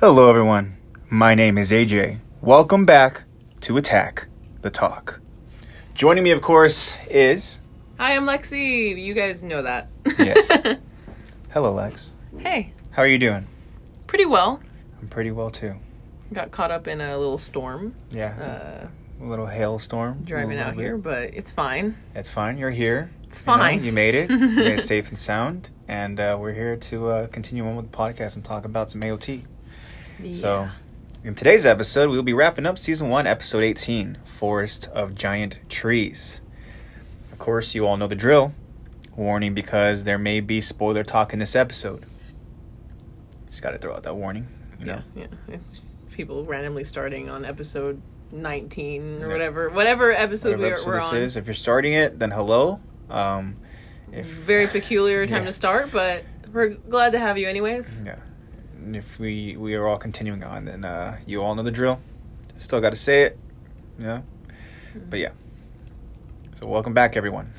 Hello, everyone. My name is AJ. Welcome back to Attack the Talk. Joining me, of course, is. Hi, I'm Lexi. You guys know that. Yes. Hello, Lex. hey, How are you doing? pretty well. I'm pretty well, too. Got caught up in a little storm Yeah. uh, a little hailstorm. driving out bit. here, but it's fine. It's fine. You're here. It's You know, fine. You, made it. you made it safe and sound. And uh, we're here to uh, continue on with the podcast and talk about some AOT. So, in today's episode, we'll be wrapping up season one, episode 18 Forest of Giant Trees. Of course, you all know the drill. Warning because there may be spoiler talk in this episode. Just got to throw out that warning. You know? yeah, yeah. People randomly starting on episode 19 or Yeah. whatever, whatever episode Whatever we are, episode we're on. is. If you're starting it, then hello. Um, if Very peculiar time Yeah. to start, but we're glad to have you anyways. Yeah. And if we we are all continuing on, then uh, you all know the drill. Still got to say it. Yeah. But yeah. So welcome back, everyone.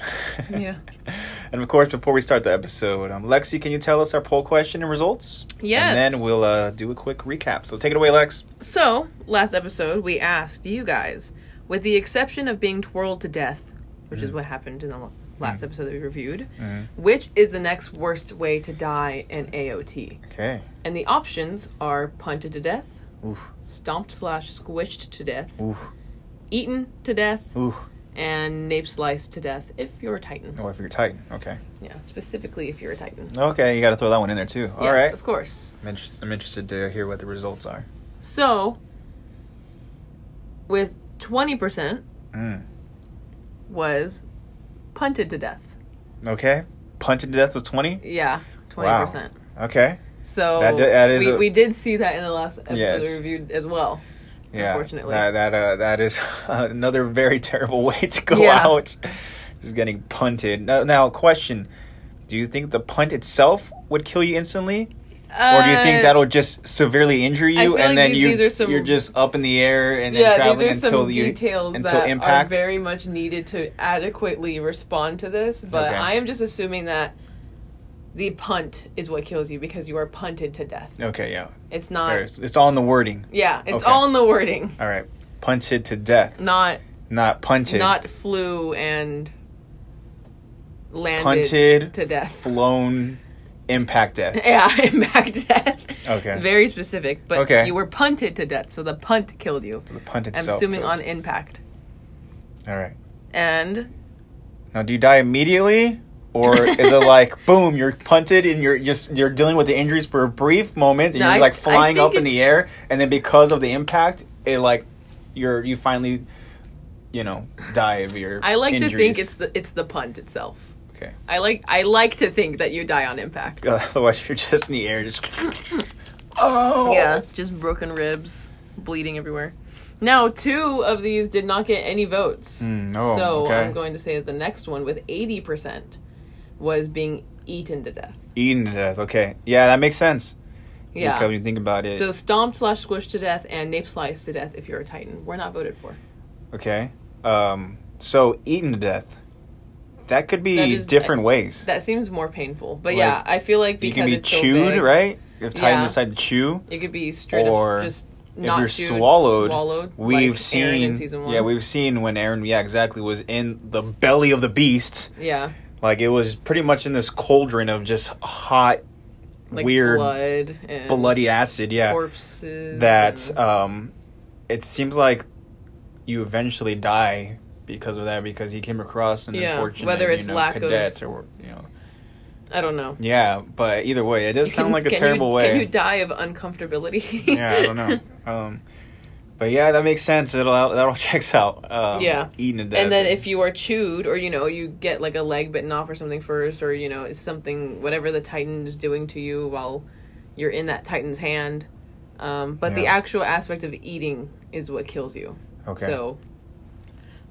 Yeah. and of course, before we start the episode, um, Lexi, can you tell us our poll question and results? Yes. And then we'll uh, do a quick recap. So take it away, Lex. So, last episode, we asked you guys, with the exception of being twirled to death, which is Mm. what happened in the last Mm. episode that we reviewed, Mhm. which is the next worst way to die in AOT? Okay. And the options are punted to death, Oof. stomped slash squished to death, Oof. eaten to death, Oof. and nape sliced to death if you're a Titan. Or if you're a Titan. Okay. Yeah, specifically if you're a Titan. Okay, you got to throw that one in there too. All yes, right. of course. I'm interested, I'm interested to hear what the results are. So, with 20% Mm. was punted to death. Okay. Punted to death was 20? Yeah, twenty Wow. percent. Okay. So That that is we, a- we did see that in the last episode Yes. we reviewed as well. Yeah, Unfortunately. that that uh, that is another very terrible way to go Yeah. out. Just getting punted. Now, now, question: Do you think the punt itself would kill you instantly, or do you think Uh, that'll just severely injure you, and like then these- you these some- you're just up in the air and then yeah, traveling these are until some you details until that impact? are very much needed to adequately respond to this. But Okay. I am just assuming that the punt is what kills you because you are punted to death. okay, yeah, It's not. There's- it's all in the wording. Yeah, it's Okay. all in the wording, All right, punted to death, not not punted. not flew and landed punted to death. flown, impact death. Yeah, impact death. Okay. Very specific, but Okay. you were punted to death, so the punt killed you. The punt itself. I'm assuming kills. on impact. All right. And Now, do you die immediately, or is it like boom, you're punted and you're just you're dealing with the injuries for a brief moment, and No, you're I- like flying up in the air, and then because of the impact, it like you're you finally, you know, die of your. I like to think it's the it's the punt itself. Okay. I like I like to think that you die on impact. Otherwise, you're just in the air, just. Oh. Yeah, just broken ribs, bleeding everywhere. Now, two of these did not get any votes. Mm, oh, so okay. I'm going to say that the next one with 80% was being eaten to death. Eaten to death. Okay. Yeah, that makes sense. Yeah. Because when you think about it. So stomped slash squished to death and nape sliced to death if you're a Titan. We're not voted for. okay. Um. So eaten to death. That could be That is- different ways. That seems more painful. But Like, yeah, I feel like you can be it's so chewed, big, right? If Titans Yeah. decide to chew, It could be straight Or up just if not you're chewed, swallowed, swallowed. we've like seen. Eren in season one. Yeah, we've seen when Eren, yeah, exactly, was in the belly of the beast. yeah, Like it was pretty much in this cauldron of just hot, like weird, blood and bloody acid. Yeah, corpses. that and- um, it seems like you eventually die because of that because he came across an Yeah, unfortunate whether it's you know, lack of- cadet or you know I don't know. yeah but either way it does sound can- like a terrible you, way Can you die of uncomfortability? yeah i don't know um but yeah that makes sense it'll that all checks out um, Yeah. eating to death and then if you are chewed, or you know, you get like a leg bitten off or something first, or you know, it's something whatever the Titan is doing to you while you're in that Titan's hand. Um, but the actual aspect of eating is what kills you. okay So,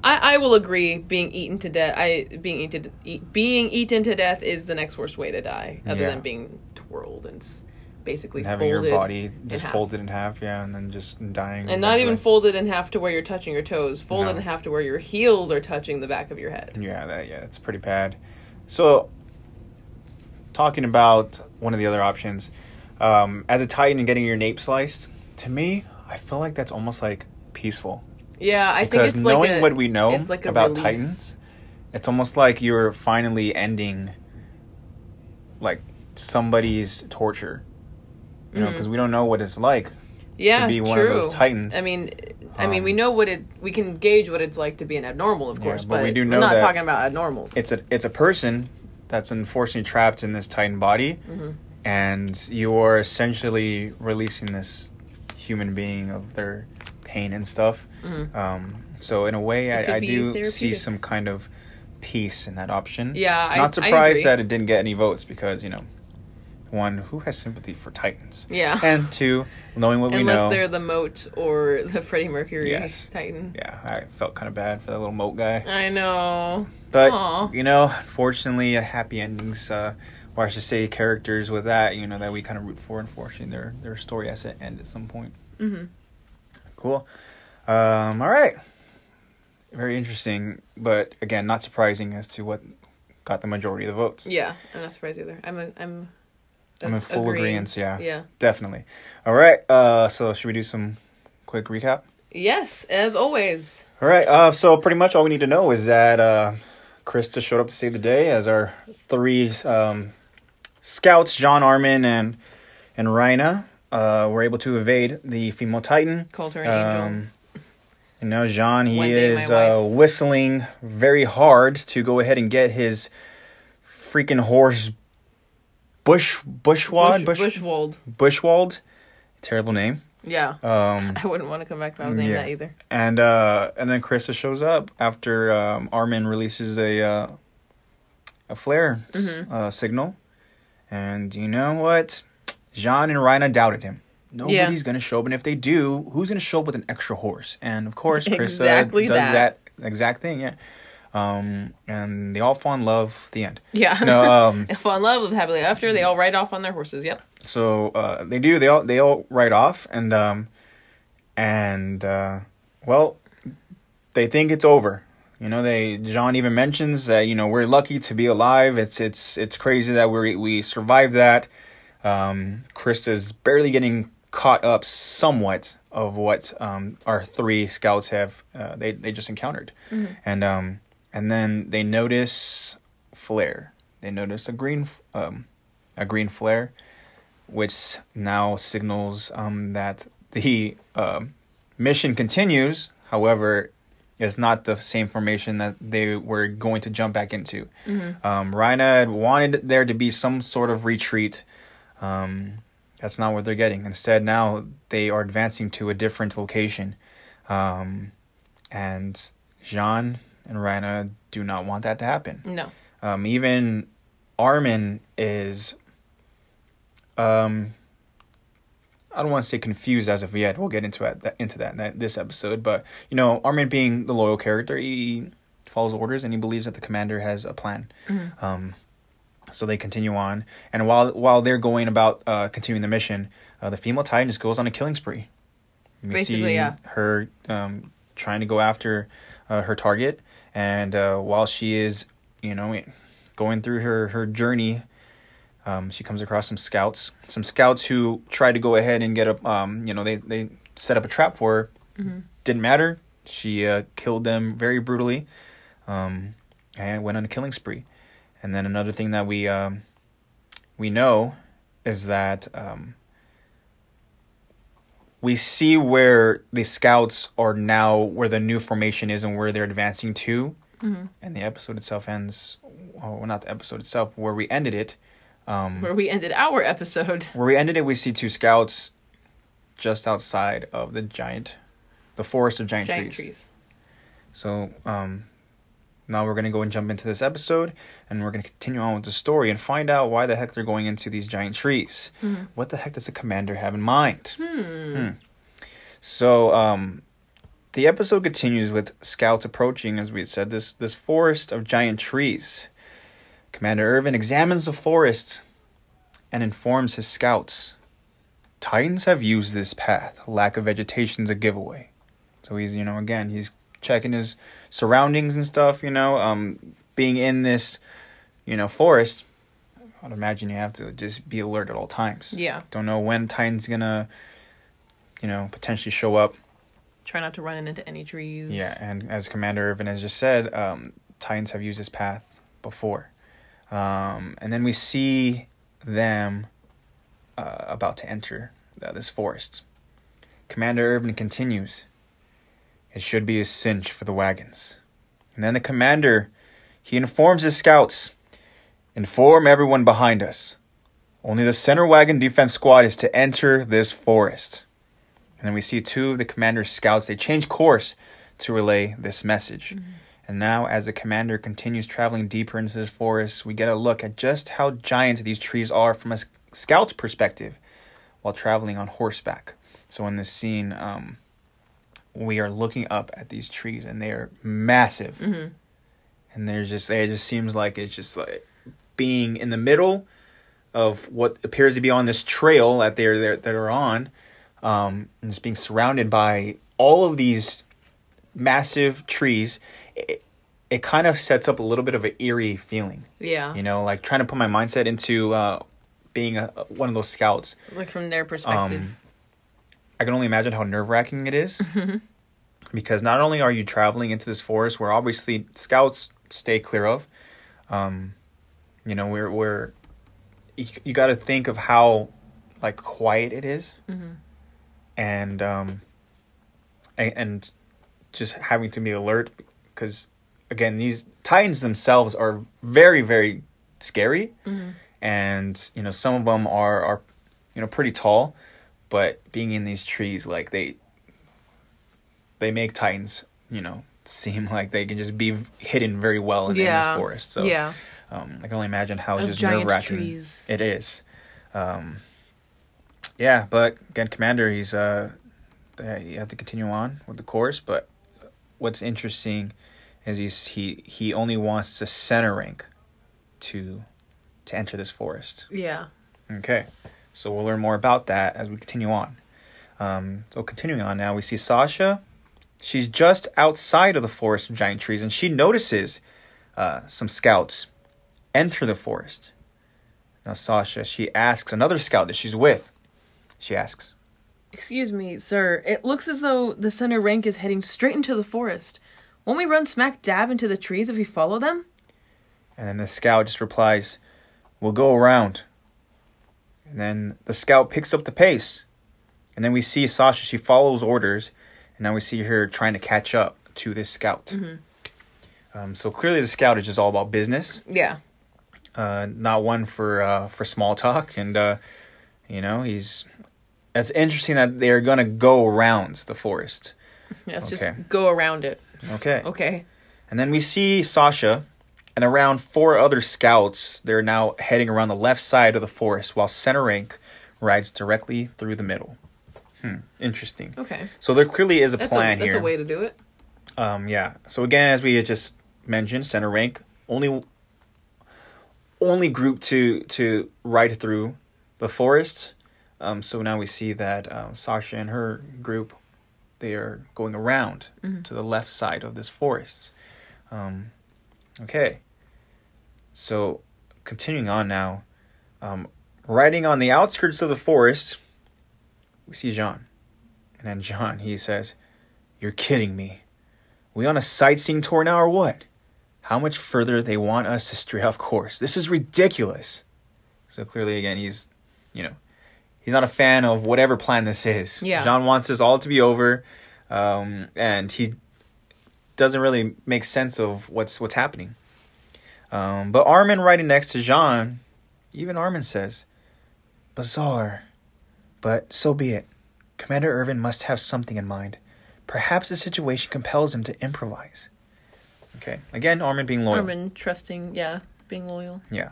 I, I will agree. Being eaten to death, I being eaten eat, being eaten to death is the next worst way to die, other Yeah. than being twirled and basically and having folded your body just half. folded in half yeah and then just dying and not even folded in half to where you're touching your toes, folded No. in half to where your heels are touching the back of your head. Yeah, that yeah, it's pretty bad. So, talking about one of the other options, um, as a Titan and getting your nape sliced, to me, I feel like that's almost like peaceful. Yeah, I because think it's knowing like a, what we know it's like about release. Titans, it's almost like you're finally ending like somebody's torture. You know, Mhm. because we don't know what it's like. yeah, to be one true. of those Titans. I mean, I mean, we Um, know what it. We can gauge what it's like to be an abnormal, of Yeah, course, but but, we do know we're not talking about abnormals. It's a it's a person that's unfortunately trapped in this Titan body, Mhm. and you're essentially releasing this human being of their pain and stuff. Mhm. Um, so in a way, I, I do see some kind of peace in that option. Yeah, I- not I surprised agree. that it didn't get any votes because you know, one, who has sympathy for Titans, Yeah. and two, knowing what we know, Unless they're the Moat or the Freddie Mercury Yes. Titan. yeah, I felt kind of bad for that little moat guy. I know. But Aw. you know, fortunately, uh, happy endings, uh, or I should say, characters with that, you know, that we kind of root for. Unfortunately, their their story has to end at some point. hmm Cool. Um, all right. Very interesting, but again, not surprising as to what got the majority of the votes. Yeah, I'm not surprised either. I'm a, I'm. I'm in full agreement. Yeah, Yeah. definitely. All right. Uh, so should we do some quick recap? Yes, as always. All right. Uh, so pretty much all we need to know is that uh, Krista showed up to save the day as our three um, scouts, Jean Armin and and Reiner, uh, were able to evade the female Titan. Called her an angel. Um, you know, Jean, he day, is uh, whistling very hard to go ahead and get his freaking horse Bush Bushwad Bush, Bush, Bushwald. Bushwald, terrible name. Yeah. Um, I wouldn't want to come back if I was named Yeah. that either. and uh, and then Krista shows up after um, Armin releases a uh, a flare s- Mhm. uh, signal, and you know what? Jean and Reiner doubted him. Nobody's gonna show up, and if they do, who's gonna show up with an extra horse? And of course, Krista Exactly does that. that. exact thing. Yeah, um, and they all fall in love. The end. Yeah. No, um, They fall in love, live happily after. They all ride off on their horses. Yep. So uh, they do. They all they all ride off, and um, and uh, well, they think it's over. You know, they Jean even mentions that you know we're lucky to be alive. It's it's it's crazy that we we survived that. Um, is barely getting caught up somewhat of what um, our three scouts have uh, they they just encountered, and um, and then they notice flare. They notice a green um, a green flare which now signals um, that the um mission continues. However, it's not the same formation that they were going to jump back into. Um, Reiner had wanted there to be some sort of retreat. Um, that's not what they're getting. Instead, now they are advancing to a different location. Um, and Jean and Reiner do not want that to happen. No. Um, even Armin is, um, I don't want to say confused as of yet. We'll get into it, into that in this episode. But you know, Armin being the loyal character, he follows orders and he believes that the commander has a plan. Um, so they continue on, and while while they're going about uh, continuing the mission, uh, the female Titan just goes on a killing spree. We Basically, see yeah. her um, trying to go after uh, her target, and uh, while she is, you know, going through her her journey, um, she comes across some scouts, some scouts who tried to go ahead and get a, um, you know, they they set up a trap for her. Didn't matter. She uh, killed them very brutally, um, and went on a killing spree. And then another thing that we um, we know is that um, we see where the scouts are now, where the new formation is, and where they're advancing to. And the episode itself ends, well, not the episode itself, where we ended it. Um, Where we ended our episode. where we ended it, we see two scouts just outside of the giant, the forest of giant, Giant trees. trees. So um, now we're gonna go and jump into this episode, and we're gonna continue on with the story and find out why the heck they're going into these giant trees. What the heck does the commander have in mind? Hmm. So um, the episode continues with scouts approaching, as we had said, this this forest of giant trees. Commander Erwin examines the forest and informs his scouts. Titans have used this path. Lack of vegetation is a giveaway. So he's, you know, again, he's checking his surroundings and stuff, you know, um, being in this, you know, forest. I'd imagine you have to just be alert at all times. Yeah. Don't know when Titan's gonna, you know, potentially show up. Try not to run into any trees. Yeah, and as Commander Erwin has just said, um, Titans have used this path before. Um, and then we see them uh, about to enter uh, this forest. Commander Erwin continues, It should be a cinch for the wagons. And then the commander, he informs his scouts, Inform everyone behind us. Only the center wagon defense squad is to enter this forest. And then we see two of the commander's scouts, they change course to relay this message. And now, as the commander continues traveling deeper into this forest, we get a look at just how giant these trees are from a scout's perspective while traveling on horseback. So, in this scene, um, we are looking up at these trees and they are massive. Mhm. And there's just, it just seems like it's just like being in the middle of what appears to be on this trail that they're, they're that are on, um, and just being surrounded by all of these massive trees. It, it kind of sets up a little bit of an eerie feeling, Yeah. you know, like trying to put my mindset into uh, being a, one of those scouts. Like from their perspective. Um, I can only imagine how nerve wracking it is. because not only are you traveling into this forest where obviously scouts stay clear of, um, you know, we're, we're, you, you got to think of how like quiet it is Mhm. and, um, and, and just having to be alert because again, these titans themselves are very, very scary Mhm. and you know some of them are are you know pretty tall but being in these trees like they they make titans you know seem like they can just be hidden very well in, Yeah. this forest so yeah. um, i can only imagine how Those just nerve-wracking trees. it is um, yeah but again commander he's uh uh, you have to continue on with the course but what's interesting is he's he he only wants to center rank to to enter this forest Yeah. Okay, so we'll learn more about that as we continue on. Um, so continuing on now, we see Sasha. She's just outside of the forest of giant trees, and she notices uh, some scouts enter the forest. Now, Sasha, she asks another scout that she's with. She asks, Excuse me, sir. It looks as though the center rank is heading straight into the forest. Won't we run smack dab into the trees if we follow them? and then the scout just replies, "We'll go around." And then the scout picks up the pace, and then we see Sasha. She follows orders, and now we see her trying to catch up to this scout. Um, so clearly, the scout is just all about business, Yeah. uh, not one for uh, for small talk. And uh, you know, he's. It's interesting that they're gonna go around the forest. Let's Okay. just go around it. Okay. Okay. And then we see Sasha and around four other scouts. They're now heading around the left side of the forest while center rank rides directly through the middle. Hmm, interesting. Okay. So there clearly is a That's plan a that's here. a way to do it. Um, yeah. So again, as we had just mentioned, center rank only only group to to ride through the forest. Um, so now we see that um, Sasha and her group they are going around to the left side of this forest. Um, okay. So continuing on now, um, riding on the outskirts of the forest, we see Jean, and then Jean he says, "You're kidding me." We on a sightseeing tour now or what? How much further they want us to stray off course? This is ridiculous. So clearly, again, he's, you know, he's not a fan of whatever plan this is. Yeah. Jean wants this all to be over, um, and he doesn't really make sense of what's what's happening. Um, but Armin writing next to Jean, even Armin says, "Bizarre, but so be it. Commander Erwin must have something in mind." Perhaps the situation compels him to improvise. Okay. Again, Armin being loyal. Armin trusting, yeah, being loyal. Yeah.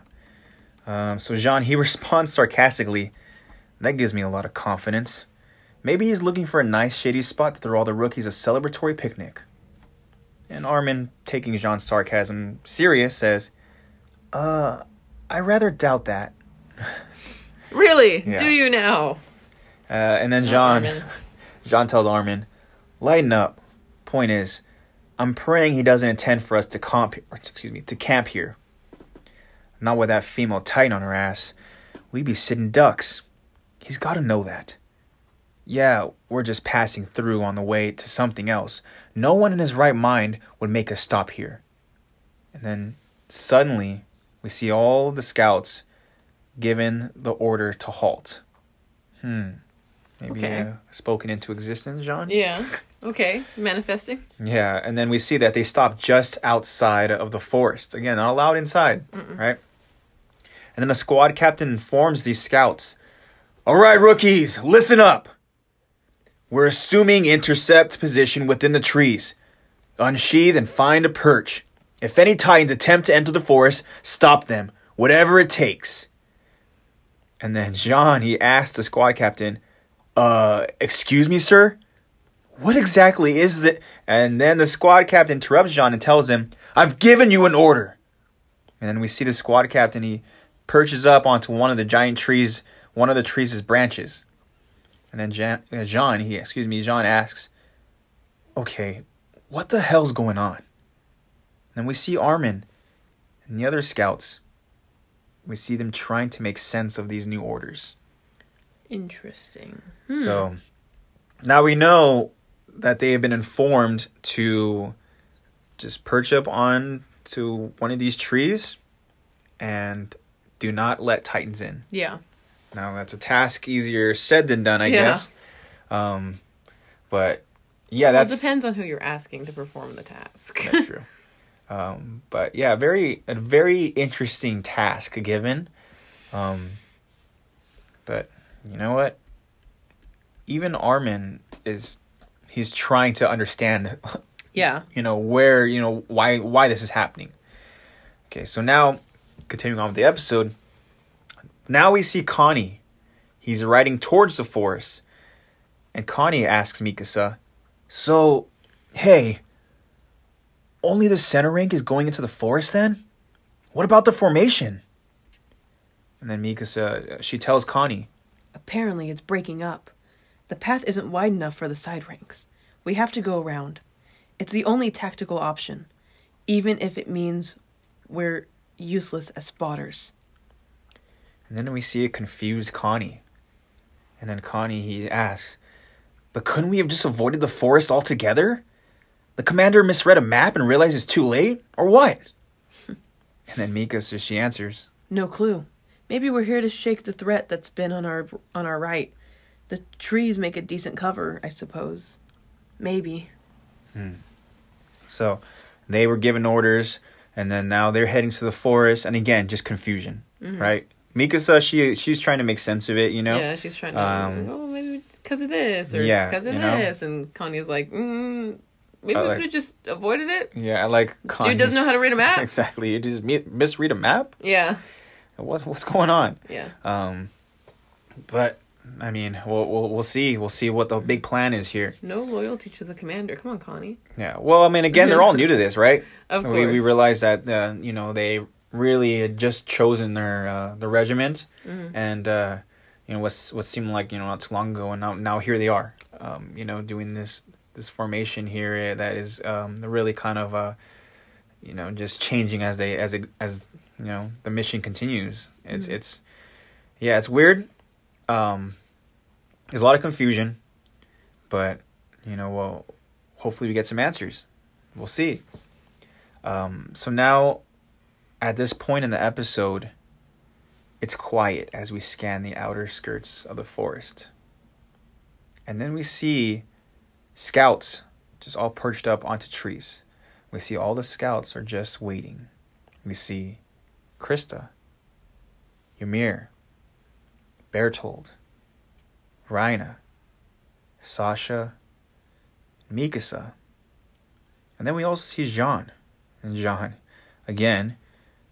Um, so Jean, he responds sarcastically. That gives me a lot of confidence. Maybe he's looking for a nice shady spot to throw all the rookies a celebratory picnic. And Armin, taking Jean's sarcasm serious, says, Uh, I rather doubt that. Really? Yeah. Do you now? Uh, and then Jean. Jean tells Armin, lighten up. Point is, I'm praying he doesn't intend for us to comp, or excuse me, to camp here. Not with that female titan on her ass. We'd be sitting ducks. He's got to know that. Yeah, we're just passing through on the way to something else. No one in his right mind would make us stop here. And then suddenly, we see all the scouts given the order to halt. Hmm. Maybe Okay. uh, spoken into existence, Jean? Yeah. Okay. Manifesting. Yeah, and then we see that they stop just outside of the forest. Again, not allowed inside, right? And then the squad captain informs these scouts All right, rookies, listen up. We're assuming intercept position within the trees. Unsheath and find a perch. If any Titans attempt to enter the forest, stop them, whatever it takes. And then Jean, he asked the squad captain, Uh, excuse me, sir? What exactly is that? And then the squad captain interrupts Jean and tells him, I've given you an order. And then we see the squad captain, he perches up onto one of the giant trees, one of the trees' branches. And then Jan, uh, Jean, he, excuse me, Jean asks, Okay, what the hell's going on? And then we see Armin and the other scouts. We see them trying to make sense of these new orders. Interesting. So now we know that they have been informed to just perch up on to one of these trees and do not let titans in. Yeah. Now that's a task easier said than done, I Yeah. guess. Um, but yeah, Well, that's depends on who you're asking to perform the task. that's true. Um, but yeah, very a very interesting task given. Um, but you know what? Even Armin is he's trying to understand, yeah. you know, where you know why why this is happening. Okay, so now continuing on with the episode. Now we see Connie. He's riding towards the forest, and Connie asks Mikasa, "So, hey." Only the center rank is going into the forest then? What about the formation? And then Mikasa, uh, she tells Connie, Apparently, it's breaking up. The path isn't wide enough for the side ranks. We have to go around. It's the only tactical option, even if it means we're useless as spotters. And then we see a confused Connie. And then Connie, he asks, But couldn't we have just avoided the forest altogether? The commander misread a map and realized it's too late? Or what? and then Mikasa, she answers, No clue. Maybe we're here to shake the threat that's been on our on our right. The trees make a decent cover, I suppose. Maybe. Hmm. So they were given orders, and then now they're heading to the forest, and again, just confusion, right? Mikasa, she she's trying to make sense of it, you know. Yeah, she's trying to, Um, oh, maybe because of this or yeah, because of you know? this. And Connie's like, mm, maybe Uh, we like- could have just avoided it. Yeah, I like. Dude doesn't know how to read a map. exactly. You just misread a map. Yeah. What what's going on? Yeah. Um, but I mean, we'll we'll we'll see. We'll see what the big plan is here. No loyalty to the commander. Come on, Connie. Yeah. Well, I mean, again, they're all new to this, right? Of course. we we course. realized that uh, you know they really had just chosen their uh, the regiment, Mm-hmm. and uh, you know what's what seemed like you know not too long ago, and now now here they are. Um, you know, doing this this formation here eh, that is um really kind of uh, you know, just changing as they as it as you know the mission continues. It's it's yeah, it's weird. Um, there's a lot of confusion, but you know, well, hopefully we get some answers. We'll see. Um, so now, at this point in the episode, it's quiet as we scan the outer skirts of the forest. And then we see scouts just all perched up onto trees. We see all the scouts are just waiting. We see Krista, Ymir, Bertholdt, Reiner, Sasha, Mikasa. And then we also see Jean. And Jean, again,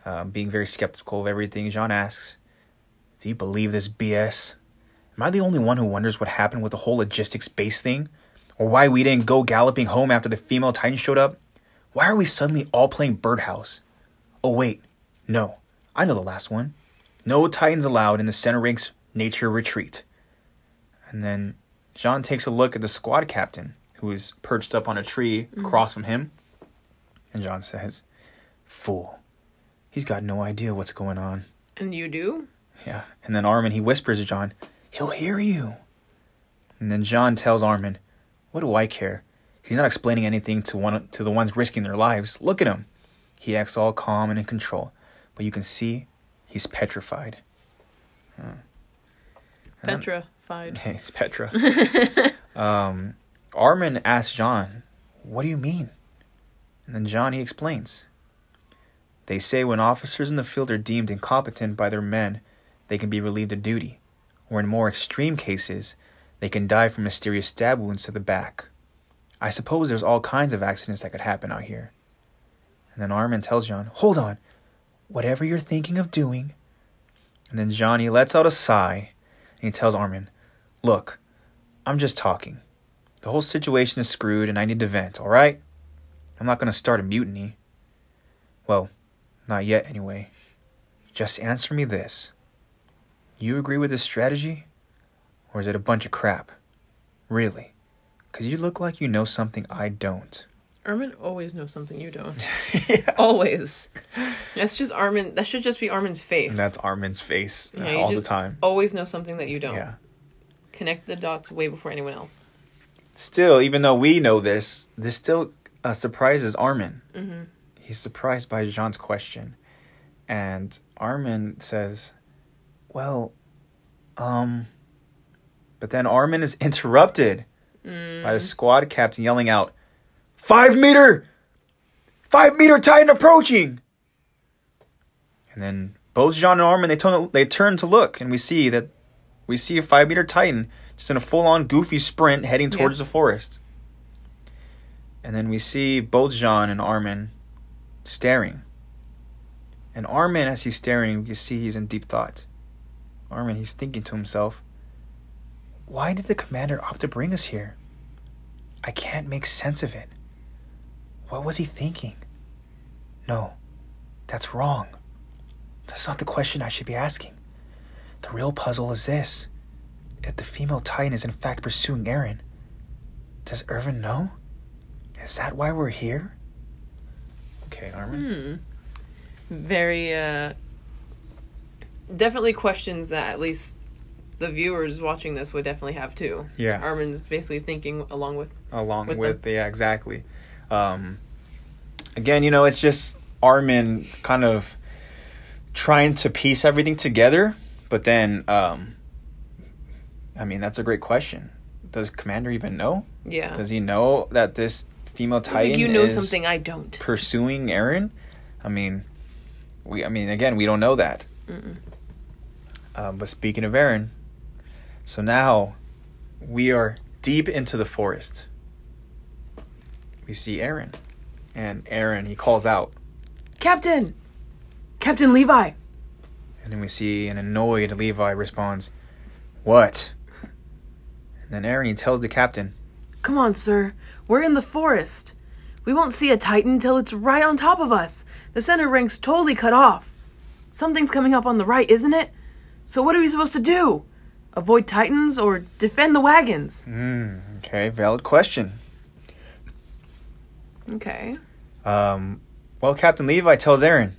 uh, being very skeptical of everything, Jean asks, Do you believe this BS? Am I the only one who wonders what happened with the whole logistics base thing? Or why we didn't go galloping home after the female Titan showed up? Why are we suddenly all playing Birdhouse? Oh, wait. No. I know the last one. No Titans allowed in the center ranks nature retreat. And then Jean takes a look at the squad captain, who is perched up on a tree across from him. And Jean says, Fool. He's got no idea what's going on. And you do? Yeah. And then Armin, he whispers to Jean, He'll hear you. And then Jean tells Armin, What do I care? He's not explaining anything to one to the ones risking their lives. Look at him. He acts all calm and in control, but you can see he's petrified. Huh. Then- Petrified. It's Petra. um, Armin asks Jean, What do you mean? And then Jean, he explains. They say when officers in the field are deemed incompetent by their men, they can be relieved of duty, or in more extreme cases, they can die from mysterious stab wounds to the back. I suppose there's all kinds of accidents that could happen out here. And then Armin tells Jean, Hold on, whatever you're thinking of doing. And then Johnny lets out a sigh, and he tells Armin, Look, I'm just talking. The whole situation is screwed and I need to vent, alright? I'm not going to start a mutiny. Well, not yet anyway. Just answer me this. You agree with this strategy? Or is it a bunch of crap? Really? Because you look like you know something I don't. Armin always knows something you don't. yeah. Always. That's just Armin. That should just be Armin's face. And that's Armin's face uh, Yeah, all the time. Always know something that you don't. Yeah. Connect the dots way before anyone else. Still, even though we know this, this still uh, surprises Armin. Mm-hmm. He's surprised by Jean's question. And Armin says, Well, um. But then Armin is interrupted by the squad captain yelling out, Five meter! Five meter Titan approaching! And then both Jean and Armin they turn they turn to look, and we see that we see a five meter Titan just in a full on goofy sprint heading Yeah. towards the forest. And then we see both Jean and Armin staring. And Armin, as he's staring, you see he's in deep thought. Armin, he's thinking to himself, why did the commander opt to bring us here? I can't make sense of it. What was he thinking? No, that's wrong. That's not the question I should be asking. The real puzzle is this. If the female Titan is in fact pursuing Eren, does Erwin know? Is that why we're here? Okay, Armin. Hmm. Very, uh. Definitely questions that at least the viewers watching this would definitely have too. Yeah. Armin's basically thinking along with. along with with, yeah exactly um again you know it's just armin kind of trying to piece everything together but then um i mean that's a great question does commander even know Yeah. does he know that this female titan you know is something I don't. pursuing eren i mean we i mean again we don't know that um, but speaking of eren so now we are deep into the forest. We see Eren. And Eren, he calls out. Captain! Captain Levi! And then we see an annoyed Levi responds, What? And then Eren, he tells the captain, Come on, sir. We're in the forest. We won't see a Titan till it's right on top of us. The center rank's totally cut off. Something's coming up on the right, isn't it? So what are we supposed to do? Avoid Titans or defend the wagons? Hmm, okay, valid question. Okay. Um, well, Captain Levi tells Eren,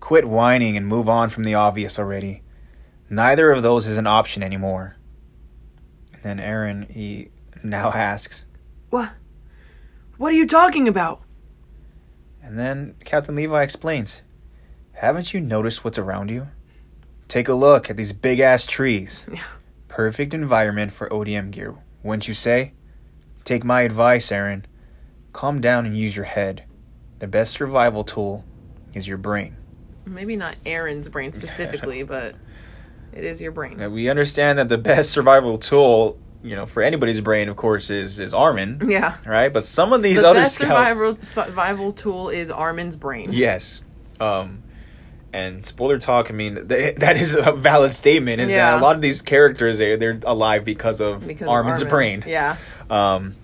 Quit whining and move on from the obvious already. Neither of those is an option anymore. And then Eren, he now asks, What? What are you talking about? And then Captain Levi explains Haven't you noticed what's around you? Take a look at these big ass trees. Yeah. Perfect environment for ODM gear, wouldn't you say? Take my advice, Eren. Calm down and use your head. The best survival tool is your brain. Maybe not Eren's brain specifically, but it is your brain. Now, we understand that the best survival tool, you know, for anybody's brain, of course, is is Armin, Yeah. right? But some of these the other best scouts, survival survival tool is Armin's brain. Yes. Um, and spoiler talk. I mean, th- that is a valid statement. Is Yeah. that a lot of these characters they they're alive because of Because of Armin's Armin. brain. Yeah. Um,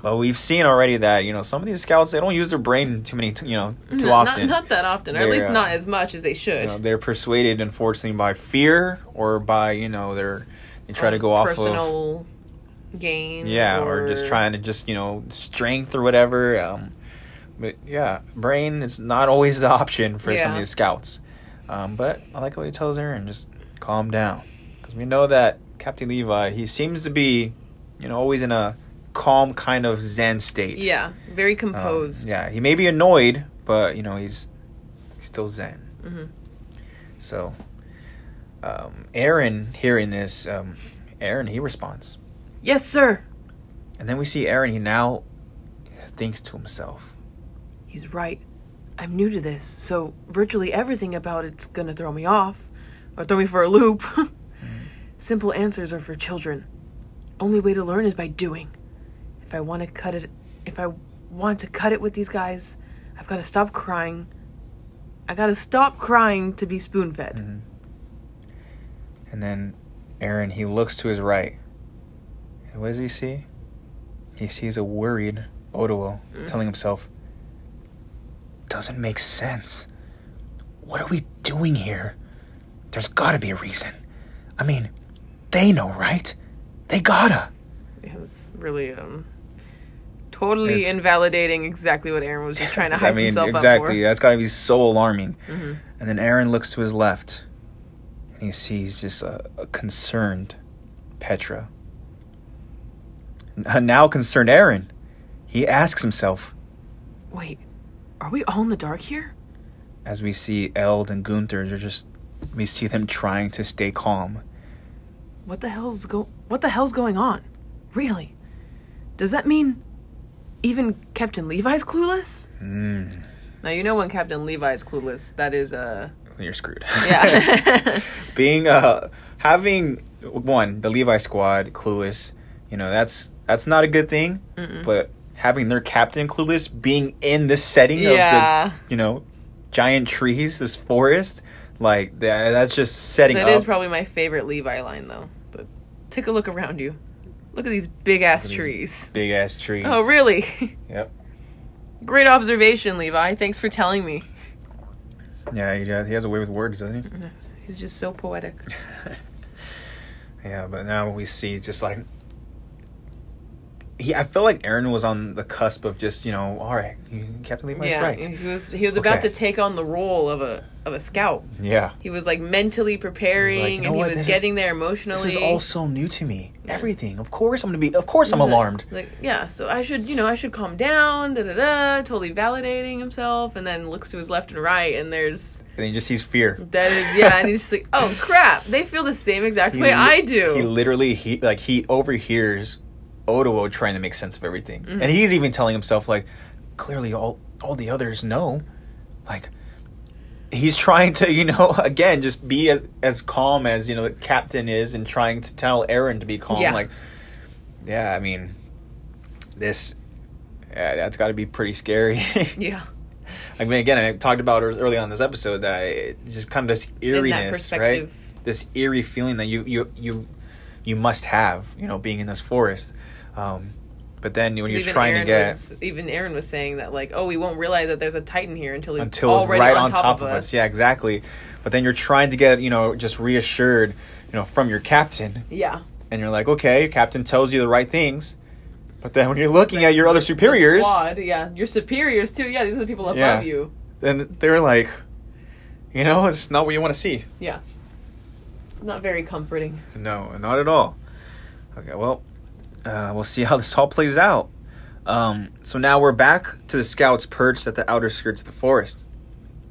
but we've seen already that you know some of these scouts they don't use their brain too many t- you know too No, often. Not, not that often, or at They're, least uh, not as much as they should. You know, they're persuaded, unfortunately, by fear or by you know their they try to Um, go off of personal gain. yeah, or, just trying to just you know strength or whatever. Um, but yeah, brain is not always the option for some of these scouts. Um, but I like what he tells Eren, just calm down, because we know that Captain Levi, he seems to be, you know, always in a calm kind of zen state. Yeah, very Um, composed. yeah, he may be annoyed, but you know he's he's still zen. hmm So, um, Eren hearing this, um, Eren he responds, Yes, sir. and then we see Eren. He now thinks to himself, He's right. I'm new to this, so virtually everything about it's gonna throw me off or throw me for a loop. Simple answers are for children. Only way to learn is by doing. If I want to cut it, if I want to cut it with these guys, I've got to stop crying. I got to stop crying to be spoon fed. Mhm. And then Eren he looks to his right, and what does he see? He sees a worried Oluo Mm. telling himself, "Doesn't make sense. What are we doing here? There's got to be a reason. I mean, they know, right? They gotta." Yeah, it's really um totally It's- invalidating exactly what Eren was just trying to hide himself. I mean, himself exactly. up That's got to be so alarming. for. hmm And then Eren looks to his left, and he sees just a, a concerned Petra. A now concerned Eren, he asks himself, Wait, are we all in the dark here? as we see Eld and Gunther, they're just we see them trying to stay calm. What the hell's go? What the hell's going on? Really? Does that mean even Captain Levi's clueless? Mm, Now you know when Captain Levi's clueless. That is uh you're screwed. Yeah. Being uh having one the Levi squad clueless, you know that's that's not a good thing. Mm-mm. But having their captain clueless, being in this setting yeah. of the you know giant trees, this forest, like that, that's just setting That up. is probably my favorite Levi line though. The, take a look around you. Look at these big ass Look at these trees. big ass trees. Oh really? Yep. Great observation, Levi. Thanks for telling me. Yeah, he has, he has a way with words, doesn't he? He's just so poetic. yeah, but now we see just like he. I feel like Eren was on the cusp of just you know, all right, you- Captain Levi's yeah, right. he was he was about to take on the role of a of a scout. Yeah, He was like mentally preparing, you know and what, he was this is- getting there emotionally. this is all so new to me. Everything, of course, I'm gonna be. Of course, I'm He's like- alarmed. Like, yeah, so I should, you know, I should calm down, da da da, totally validating himself, and then looks to his left and right, and there's And he just sees fear. that is, yeah, and he's just like, oh crap, they feel the same exact way li- I do. He literally he like he overhears Oluo trying to make sense of everything, Mhm. and he's even telling himself like, clearly all all the others know, like. He's trying to, you know, again, just be as as calm as you know the captain is, and trying to tell Eren to be calm. Yeah. Like, yeah, I mean, this, yeah, that's got to be pretty scary. yeah, I mean, again, I talked about early on this episode that it's just kind of this eeriness, right? This eerie feeling that you you you you must have, you know, being in this forest. Um, but then when you're trying Eren to get was, even Eren was saying that like, oh, we won't realize that there's a Titan here until he's until it's right on, top, of us. yeah, exactly. But then you're trying to get, you know, just reassured, you know, from your captain, yeah. and you're like, okay, your captain tells you the right things. But then when you're looking at your other The superiors, squad, yeah, your superiors too. Yeah, these are the people above Yeah. you. then they're like, you know, it's not what you want to see. Yeah, not very comforting. No, not at all. Okay, well, uh, we'll see how this all plays out. Um, so now we're back to the scouts perched at the outer skirts of the forest.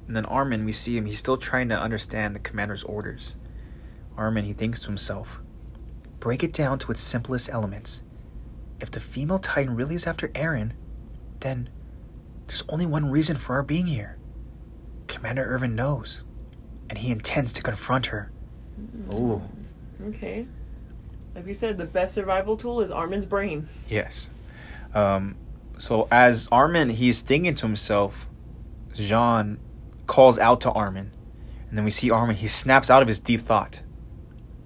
And then Armin, we see him, he's still trying to understand the commander's orders. Armin, he thinks to himself, break it down to its simplest elements. If the female titan really is after Eren, then there's only one reason for our being here. Commander Erwin knows, and he intends to confront her. Ooh. Okay. Like you said, the best survival tool is Armin's brain. Yes. Um, so as Armin, he's thinking to himself, Jean calls out to Armin. And then we see Armin, he snaps out of his deep thought.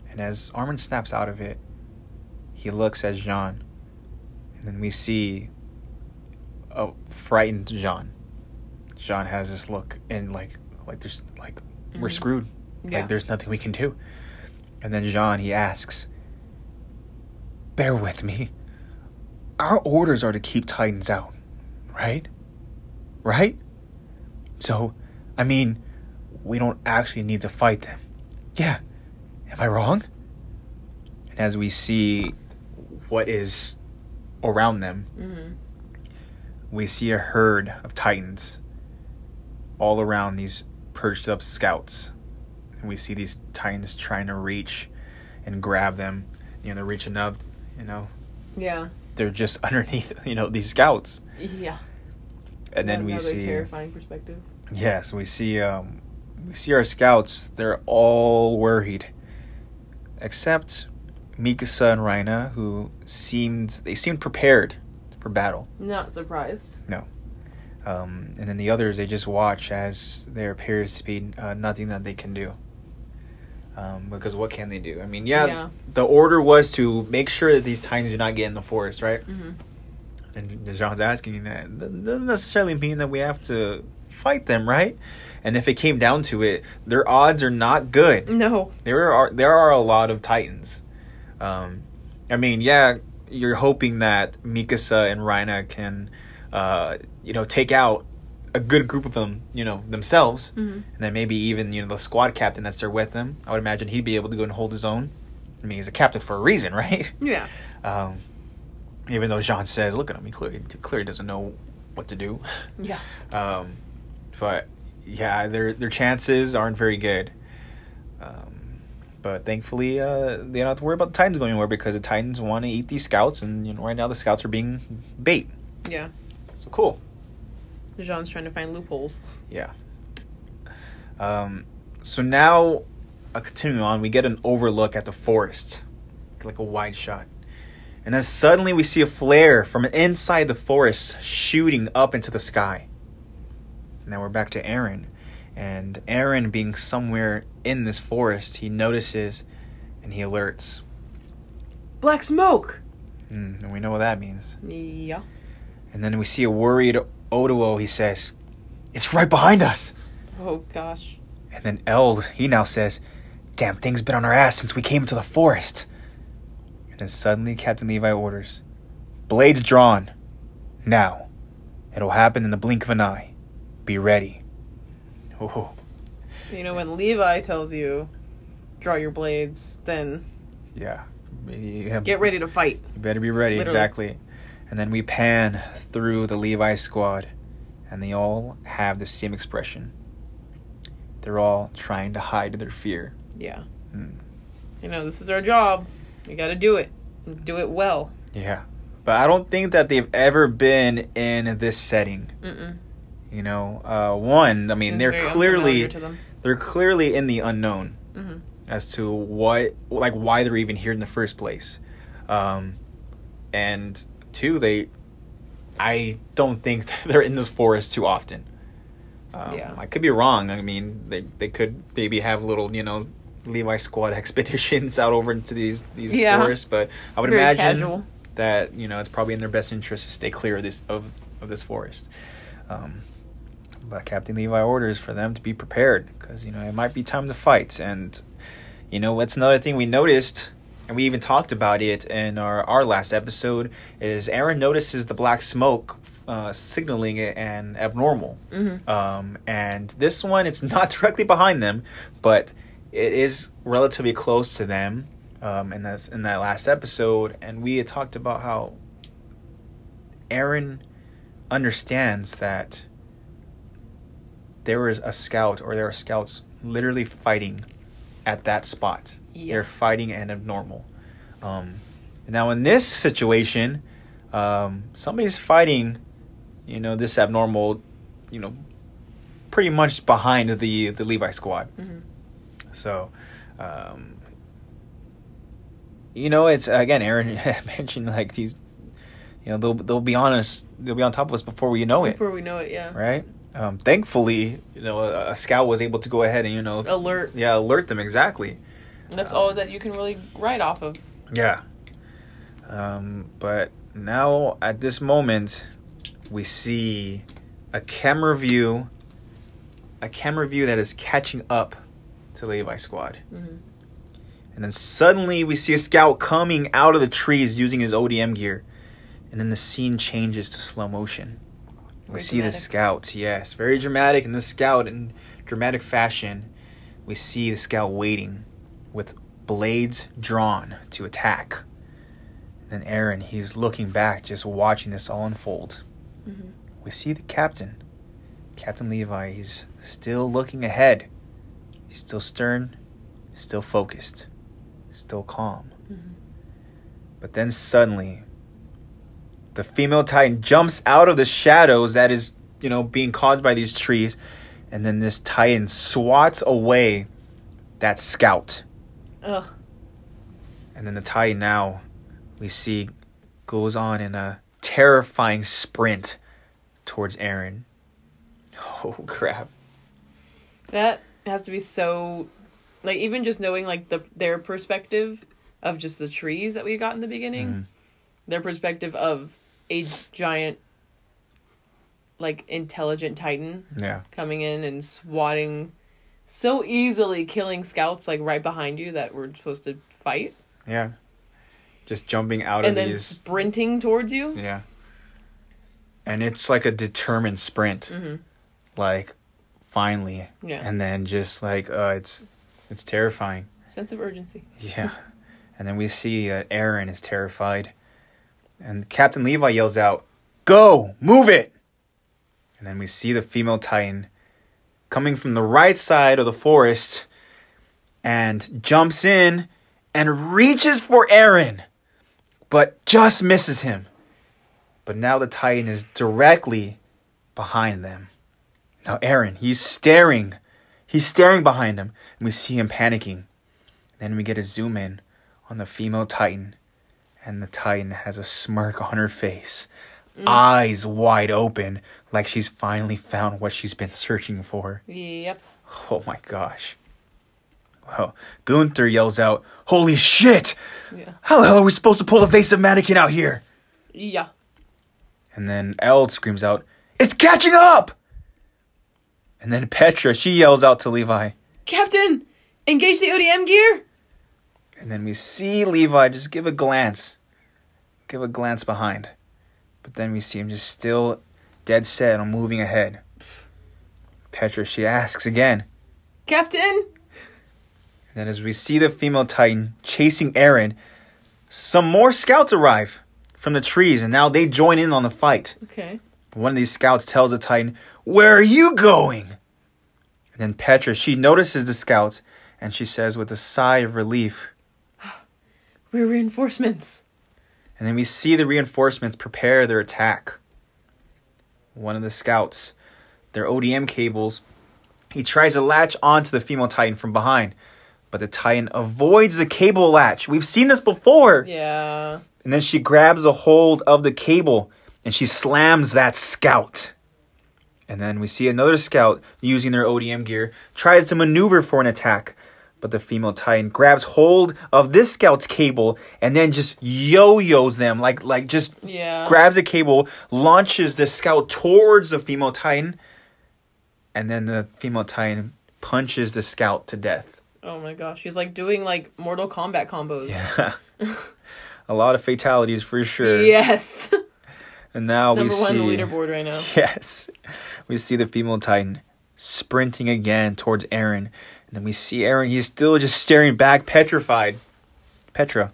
And as Armin snaps out of it, he looks at Jean. And then we see a frightened Jean. Jean has this look and like like there's like we're Mhm. screwed. Yeah. Like there's nothing we can do. And then Jean he asks, Bear with me. Our orders are to keep Titans out, right? right? So, I mean, we don't actually need to fight them. Yeah. Am I wrong? And as we see what is around them, Mm-hmm. we see a herd of titans all around these perched up scouts. And we see these titans trying to reach and grab them. You know, they're reaching up, you know, Yeah. they're just underneath, you know, these scouts. Yeah. And then we see terrifying perspective. Yes, we see um we see our scouts, they're all worried. Except Mikasa and Reiner, who seemed they seemed prepared for battle. Not surprised. No. Um, and then the others, they just watch as there appears to be uh, nothing that they can do. Um, because what can they do? I mean, yeah, Yeah. the order was to make sure that these titans do not get in the forest, right? Mm-hmm. And Jean's asking that that doesn't necessarily mean that we have to fight them, right? And if it came down to it, their odds are not good. No. There are there are a lot of titans. Um, I mean, yeah, you're hoping that Mikasa and Reiner can, uh, you know, take out a good group of them, you know, themselves, Mm-hmm. and then maybe even you know the squad captain that's there with them. I would imagine he'd be able to go and hold his own. I mean, he's a captain for a reason, right? Yeah. Um, even though Jean says, "Look at him, he clearly, clearly doesn't know what to do." Yeah. Um, but yeah, their their chances aren't very good. Um, but thankfully, uh, they don't have to worry about the Titans going anywhere because the Titans want to eat these scouts, and you know right now the scouts are being bait. Yeah. So cool. Jean's trying to find loopholes. Yeah. Um, so now, uh, continuing on, we get an overlook at the forest, like a wide shot. And then suddenly we see a flare from inside the forest shooting up into the sky. And now we're back to Eren. And Eren, being somewhere in this forest, he notices and he alerts. Black smoke. Hmm, and we know what that means. Yeah. And then we see a worried Oluo. He says, It's right behind us. Oh gosh. And then Eld, he now says, Damn thing's been on our ass since we came into the forest. And then suddenly Captain Levi orders, Blades drawn. Now. It'll happen in the blink of an eye. Be ready. Oh, You know when Levi tells you, draw your blades, then yeah. Um, get ready to fight. You better be ready, Literally. exactly. And then we pan through the Levi squad, and they all have the same expression. They're all trying to hide their fear. Yeah. Hmm. You know this is our job. We got to do it. Do it well. Yeah. But I don't think that they've ever been in this setting. Mm-mm. You know, uh, one, I mean, Seems they're clearly unfamiliar to them. they're clearly in the unknown hmm as to what, like, why they're even here in the first place. Um, and two, they, I don't think they're in this forest too often. Um, Yeah. I could be wrong. I mean, they they could maybe have little, you know, Levi squad expeditions out over into these these Yeah. forests, but I would Very imagine casual. that you know it's probably in their best interest to stay clear of this of of this forest. Um, but Captain Levi orders for them to be prepared because you know it might be time to fight, and you know that's another thing we noticed, and we even talked about it in our our last episode. Is Eren notices the black smoke uh, signaling it and abnormal, Mhm. um, and this one it's not directly behind them, but it is relatively close to them. Um, in this in that last episode, and we had talked about how Eren understands that there is a scout or there are scouts literally fighting at that spot. Yeah. They're fighting an abnormal. Um, now in this situation, um, somebody's fighting, you know, this abnormal, you know, pretty much behind the the Levi squad. Mhm. So, um, you know, it's again, Eren mentioned like these, you know, they'll they'll be on us, they'll be on top of us before we know it, Before we know it, yeah. right? Um, thankfully, you know, a, a scout was able to go ahead and you know, Alert. yeah, alert them exactly. That's Um, all that you can really write off of. Yeah. Um, but now at this moment, we see a camera view, a camera view that is catching up to Levi Squad. hmm And then suddenly we see a scout coming out of the trees using his ODM gear. And then the scene changes to slow motion. We Very see the dramatic. scouts, yes, very dramatic. In the scout, in dramatic fashion, we see the scout waiting with blades drawn to attack. Then Eren, he's looking back, just watching this all unfold. Mhm. We see the captain, Captain Levi. He's still looking ahead. He's still stern, still focused, still calm. Mhm. But then suddenly, the female titan jumps out of the shadows that is, you know, being caused by these trees, and then this titan swats away that scout. Ugh. And then the titan now we see goes on in a terrifying sprint towards Eren. Oh crap. That has to be so like even just knowing like the their perspective of just the trees that we got in the beginning. Mhm. Their perspective of a giant like intelligent titan Yeah. coming in and swatting so easily killing scouts like right behind you that we're supposed to fight Yeah. Just jumping out and of then these sprinting towards you. Yeah. And it's like a determined sprint. Mhm. Like finally. Yeah. And then just like uh it's it's terrifying. Sense of urgency. Yeah. and then we see that Eren is terrified. And Captain Levi yells out, "Go! Move it!" And then we see the female titan coming from the right side of the forest and jumps in and reaches for Eren, but just misses him. But now the titan is directly behind them. Now Eren, he's staring. He's staring behind him, and we see him panicking. Then we get a zoom in on the female titan, and the titan has a smirk on her face, mm. eyes wide open, like she's finally found what she's been searching for. Yep. Oh my gosh. Well, Gunther yells out, Holy shit! Yeah. How the hell are we supposed to pull a evasive mannequin out here? Yeah. And then Eld screams out, It's catching up! And then Petra, she yells out to Levi. Captain, engage the ODM gear. And then we see Levi just give a glance, give a glance behind. But then we see him just still dead set on moving ahead. Petra, she asks again. Captain. And then as we see the female titan chasing Eren, some more scouts arrive from the trees and now they join in on the fight. Okay. One of these scouts tells the titan, Where are you going? And then Petra, she notices the scouts and she says with a sigh of relief, We're reinforcements. And then we see the reinforcements prepare their attack. One of the scouts, their ODM cables, he tries to latch onto the female titan from behind, but the titan avoids the cable latch. We've seen this before. Yeah. And then she grabs a hold of the cable and she slams that scout. And then we see another scout using their ODM gear tries to maneuver for an attack, but the female titan grabs hold of this scout's cable and then just yo-yos them like like just Yeah. grabs a cable, launches the scout towards the female titan, and then the female titan punches the scout to death. Oh my gosh, she's like doing like Mortal Kombat combos. Yeah. a lot of fatalities for sure. Yes. And now Number we see on the leaderboard right now. Yes. We see the female titan sprinting again towards Eren. And then we see Eren, he's still just staring back, petrified. Petrified.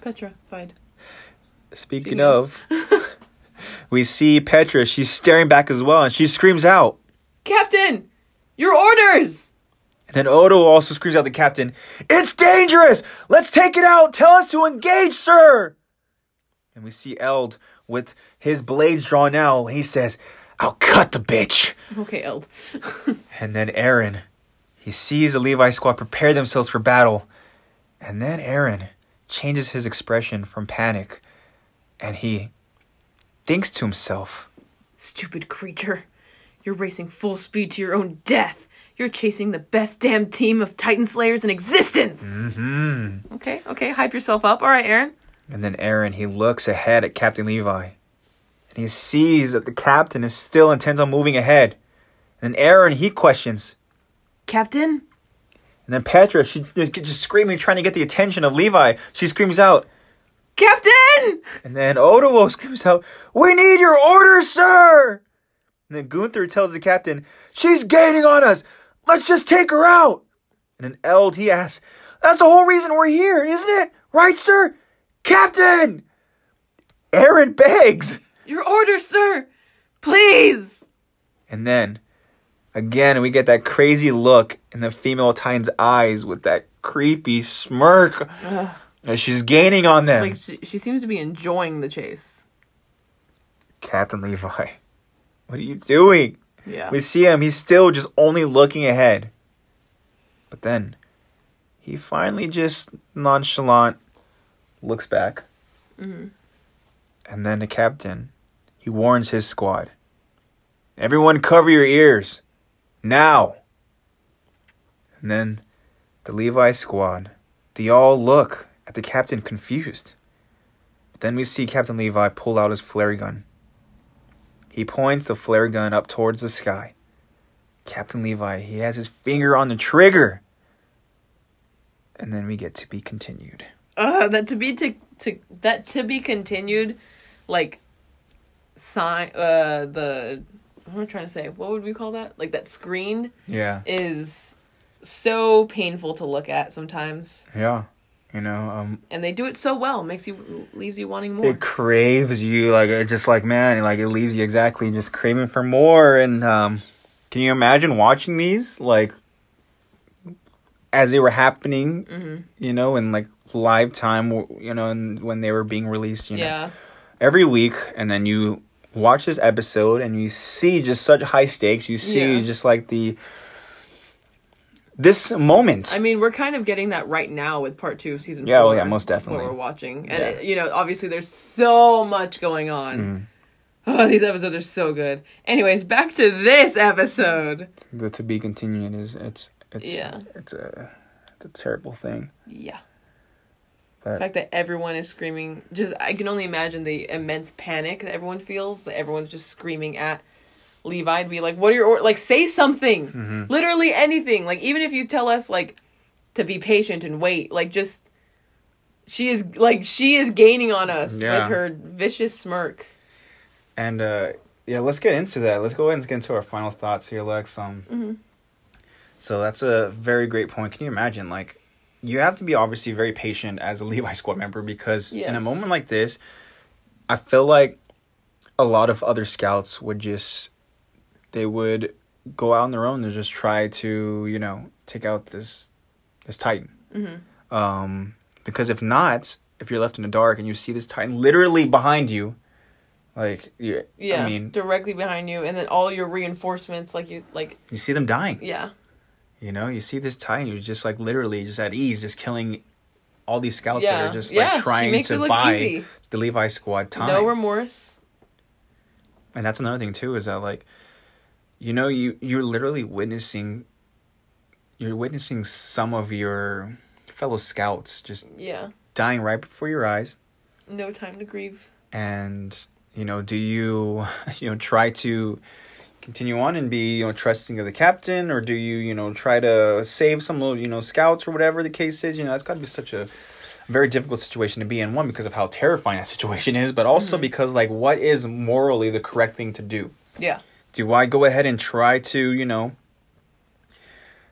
Petrified. Speaking Speaking of, we see Petra, she's staring back as well, and she screams out. Captain, your orders. And then Oluo also screams out the captain, It's dangerous! Let's take it out! Tell us to engage, sir! And we see Eld with his blades drawn out, and he says, I'll cut the bitch! Okay, Eld. And then Eren, he sees the Levi squad prepare themselves for battle. And then Eren changes his expression from panic and he thinks to himself, Stupid creature. You're racing full speed to your own death. You're chasing the best damn team of Titan Slayers in existence. hmm. Okay, okay, hype yourself up. All right, Eren. And then Eren, he looks ahead at Captain Levi and he sees that the captain is still intent on moving ahead. And then Eren, he questions. Captain? And then Petra, she is just screaming, trying to get the attention of Levi. She screams out, Captain! And then Oluo screams out, We need your orders, sir! And then Gunther tells the captain, She's gaining on us! Let's just take her out! And then Eld, he asks, That's the whole reason we're here, isn't it? Right, sir? Captain! Eren begs! Your orders, sir! Please! And then, again, we get that crazy look in the female Titan's eyes with that creepy smirk Ugh. as she's gaining on them. Like, she, she seems to be enjoying the chase. Captain Levi, what are you doing? Yeah. We see him, he's still just only looking ahead. But then, he finally just nonchalant looks back. Mhm. And then the captain, he warns his squad Everyone, cover your ears. Now. And then the Levi squad, they all look at the captain confused. But then we see Captain Levi pull out his flare gun. He points the flare gun up towards the sky. Captain Levi, he has his finger on the trigger. And then we get to be continued. Uh, that to be to, to that to be continued, like sign uh the what am I trying to say? What would we call that? Like that screen Yeah. is so painful to look at sometimes, Yeah. You know, um, and they do it so well. Makes you leaves you wanting more. it craves you like it just like man like it leaves you exactly just craving for more and um can you imagine watching these like as they were happening hmm you know in like live time you know and when they were being released you know Yeah. every week and then you watch this episode and you see just such high stakes you see Yeah. just like the this moment I mean, we're kind of getting that right now with part two of season Yeah, four. oh yeah, most definitely. What we're watching, and Yeah. it- you know, obviously, there's so much going on. Mm. Oh, these episodes are so good. Anyways, back to this episode. the to be continued is it's it's Yeah. it's a it's a terrible thing Yeah. But- the fact that everyone is screaming, just I can only imagine the immense panic that everyone feels. That everyone's just screaming at Levi to be like, "What are your or-? like? Say something, Mm-hmm. literally anything. Like even if you tell us like to be patient and wait, like just." She is like she is gaining on us Yeah. with her vicious smirk. And uh yeah, let's get into that. Let's go ahead and get into our final thoughts here, Lex. Um Mhm. so that's a very great point. Can you imagine like you have to be obviously very patient as a Levi squad member because in a moment like this, I feel like a lot of other scouts would just they would go out on their own to just try to, you know, take out this this Titan. hmm Um, because if not, if you're left in the dark and you see this Titan literally behind you, like you, Yeah, I mean, directly behind you, and then all your reinforcements, like you, like you see them dying. yeah, You know, you see this Titan who's just like literally just at ease, just killing all these scouts that are just yeah. like trying to buy easy. the Levi squad time. No remorse. and that's another thing too is that like, you know, you you're literally witnessing, you're witnessing some of your fellow scouts just Yeah, dying right before your eyes. no time to grieve. and you know do you you know try to continue on and be you know trusting of the captain or do you you know try to save some of you know scouts or whatever the case is you know that's got to be such a very difficult situation to be in one because of how terrifying that situation is but also because like what is morally the correct thing to do Yeah, do I go ahead and try to, you know,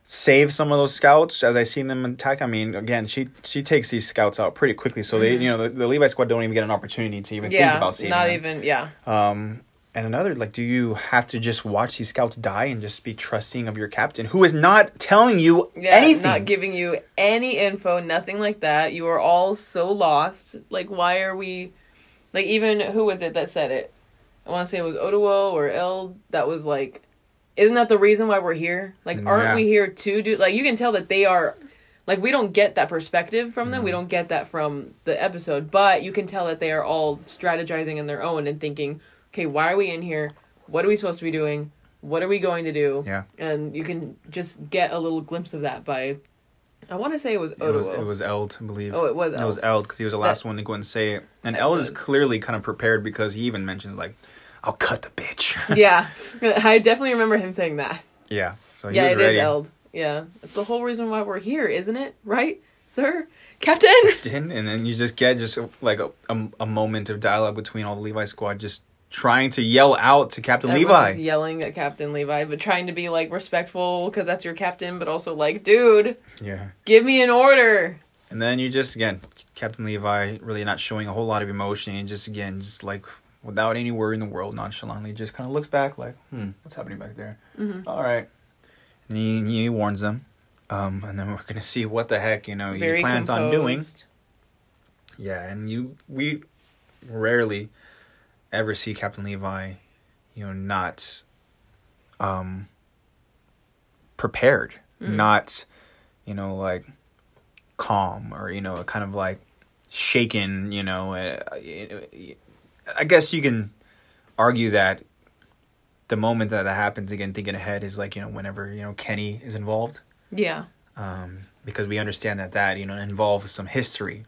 save some of those scouts as I see them attack? I mean, again, she she takes these scouts out pretty quickly, so they, you know, the, the Levi squad don't even get an opportunity to even think about saving Yeah. not them. even. Yeah, Um, and another, like, do you have to just watch these scouts die and just be trusting of your captain, who is not telling you yeah, anything? not giving you any info, nothing like that. You are all so lost. Like, why are we? Like, even who was it that said it? I want to say it was Oluo or El that was like, isn't that the reason why we're here? Like, aren't Yeah. we here to do? Like, you can tell that they are. Like we don't get that perspective from them. We Mm-hmm. don't get that from the episode, but you can tell that they are all strategizing in their own and thinking, "Okay, why are we in here? What are we supposed to be doing? What are we going to do?" Yeah. And you can just get a little glimpse of that by I want to say it was It was, it was Eld, I believe. Oh, it was Eld. It was Eld. Because he was the last That- one to go and say it. And Eld is clearly kind of prepared because he even mentions like, "I'll cut the bitch." yeah. I definitely remember him saying that. yeah. So he yeah, it is ready. Eld. Yeah. It's the whole reason why we're here, isn't it? Right? Sir? Captain. Captain, and then you just get just like a, a, a moment of dialogue between all the Levi squad, just trying to yell out to Captain Levi. yelling at Captain Levi, but trying to be like respectful because that's your captain, but also like, dude, Yeah. give me an order. And then you just again, Captain Levi really not showing a whole lot of emotion, and just again, just like without any worry in the world, nonchalantly, just kind of looks back like, hmm, what's happening back there? Mhm. All right. And he, he warns them, um, and then we're gonna see what the heck you know he Very plans on doing. Yeah, and you we rarely ever see Captain Levi, you know, not um prepared, Mm. not you know like calm or you know kind of like shaken, you know. Uh, I guess you can argue that the moment that that happens again thinking ahead is like, you know, whenever, you know, Kenny is involved Yeah. um, because we understand that that you know involves some history.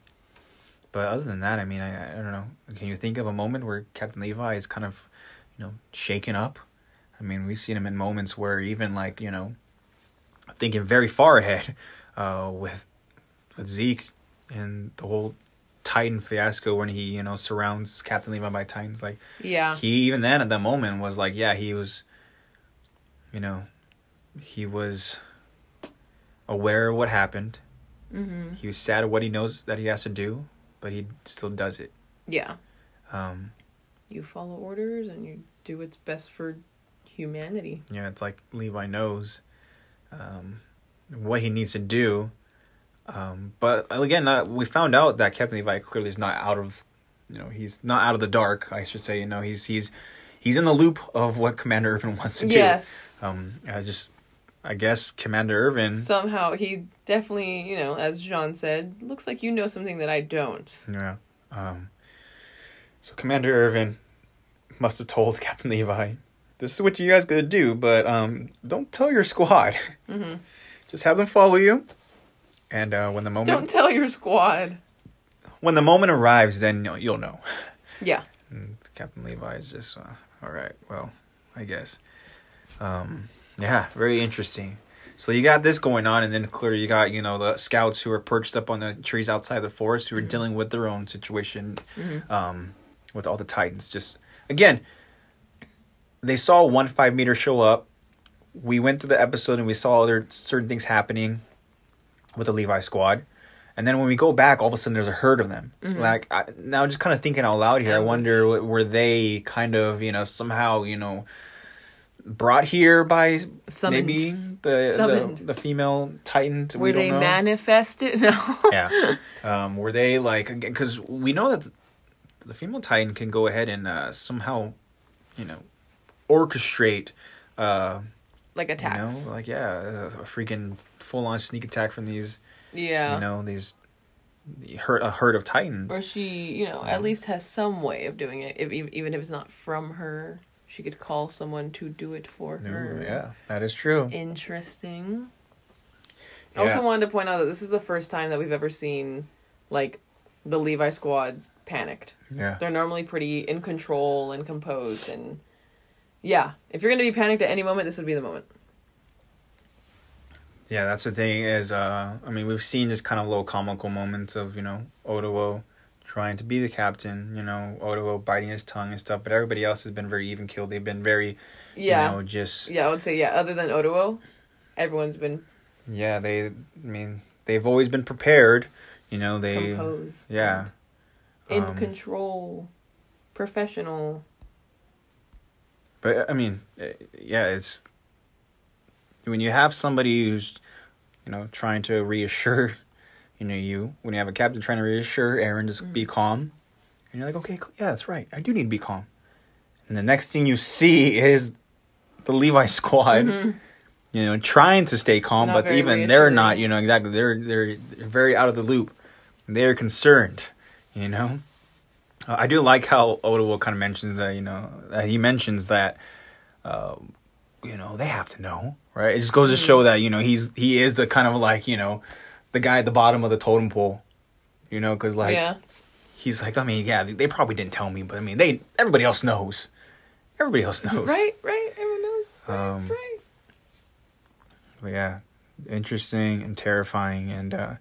But other than that, I mean, I, I don't know. Can you think of a moment where Captain Levi is kind of, you know, shaken up? I mean, we've seen him in moments where even like you know, thinking very far ahead, uh, with with Zeke and the whole Titan fiasco when he you know surrounds Captain Levi by Titans. Like Yeah. he even then at that moment was like, yeah, he was, you know, he was aware of what happened. mm-hmm. He was sad at what he knows that he has to do, but he still does it. Yeah. Um, You follow orders and you do what's best for humanity. Yeah, it's like Levi knows um, what he needs to do. Um, but again, uh, we found out that Captain Levi clearly is not out of, you know, he's not out of the dark. I should say, you know, he's he's he's in the loop of what Commander Erwin wants to do. Yes. Um, I just, I guess Commander Erwin. Somehow he definitely, you know, as Jean said, looks like you know something that I don't. Yeah. Um, so Commander Erwin must have told Captain Levi, "This is what you guys gotta do, but um, don't tell your squad. hmm Just have them follow you. And uh, when the moment Don't tell your squad. when the moment arrives, then you'll, you'll know." Yeah. And Captain Levi is just, uh, all right. Well, I guess. Um, yeah, very interesting. So you got this going on, and then clearly you got you know the scouts who are perched up on the trees outside the forest who are dealing with their own situation Mhm. um, with all the titans. Just again, they saw one five meter show up. We went through the episode and we saw other certain things happening with the Levi squad. And then when we go back, all of a sudden there's a herd of them. Like I, now, just kind of thinking out loud here, I wonder were they kind of you know somehow you know brought here by Summoned. maybe the, the the female titan? Were we don't they manifested? No. yeah. Um, were they like because we know that the female titan can go ahead and uh, somehow, you know, orchestrate, uh, like you attacks. know, like yeah, a freaking full on sneak attack from these, yeah. you know, these herd a herd of titans. Or she, you know, at least has some way of doing it. If even if it's not from her, she could call someone to do it for her. Ooh, yeah, that is true. Interesting. I also wanted to point out that this is the first time that we've ever seen, like, the Levi squad panicked. Yeah, They're normally pretty in control and composed, and yeah, if you're gonna be panicked at any moment, this would be the moment. yeah. That's the thing is, uh, I mean, we've seen just kind of little comical moments of you know Oluo trying to be the captain, you know, Oluo biting his tongue and stuff, but everybody else has been very even keeled. They've been very, Yeah, you know, just yeah, I would say yeah. Other than Oluo, everyone's been Yeah, they. I mean, they've always been prepared. You know, they. composed. Yeah. in Um, control, professional. But I mean, eh, yeah, it's when you have somebody who's, you know, trying to reassure, you know, you when you have a captain trying to reassure Eren just Mm. be calm, and you're like, okay, cool, yeah, that's right, I do need to be calm. And the next thing you see is the Levi squad. You know, trying to stay calm, Mm-hmm. Not but even they're not. You know, exactly. They're they're very out of the loop. They're concerned. You know, uh, I do like how Oluo kind of mentions that. You know, uh, he mentions that. Uh, you know, they have to know, right? It just goes to Mm-hmm. show that you know he's he is the kind of like you know, the guy at the bottom of the totem pole. You know, because like yeah, he's like, I mean, yeah, they probably didn't tell me, but I mean, they everybody else knows. Everybody else knows, right, right. Everyone knows. Right, Um, right. But yeah, interesting and terrifying. And uh,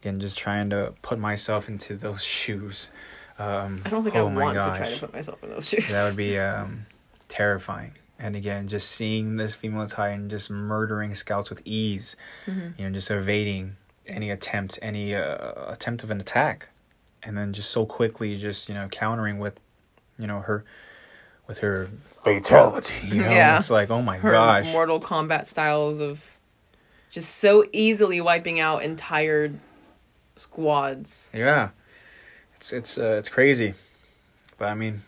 again, just trying to put myself into those shoes. Um, I don't think oh I want to try to put myself in those shoes. That would be um, terrifying. And again, just seeing this female Titan just murdering scouts with ease, Mhm. you know, just evading any attempt, any uh, attempt of an attack, and then just so quickly, just you know, countering with, you know, her, with her fatality. You know, Yeah. it's like, oh my her gosh, Mortal Kombat styles of just so easily wiping out entire squads. yeah, it's it's uh, it's crazy, but I mean,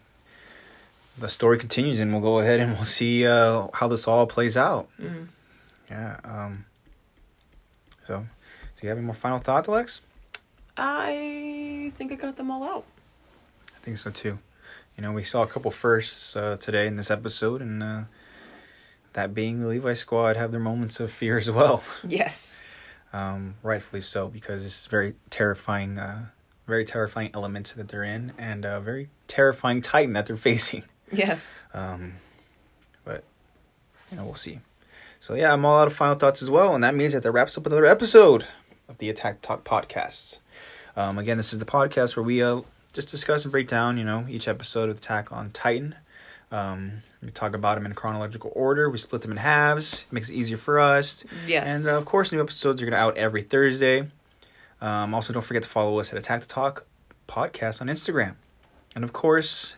the story continues, and we'll go ahead and we'll see uh, how this all plays out. Mhm. Yeah. Um. So, do you have any more final thoughts, Alex? I think I got them all out. I think so too. You know, we saw a couple firsts uh, today in this episode, and uh, that being the Levi Squad have their moments of fear as well. Yes. Um, rightfully so, because it's very terrifying, uh, very terrifying elements that they're in, and a very terrifying Titan that they're facing. Yes. Um, but you know, we'll see. So yeah, I'm all out of final thoughts as well, and that means that that wraps up another episode of the Attack Talk podcasts. Um, again, this is the podcast where we uh, just discuss and break down, you know, each episode of Attack on Titan. Um, we talk about them in chronological order. We split them in halves. It makes it easier for us. Yes. And uh, of course, new episodes are going to out every Thursday. Um, also, don't forget to follow us at Attack the Talk podcast on Instagram. And of course,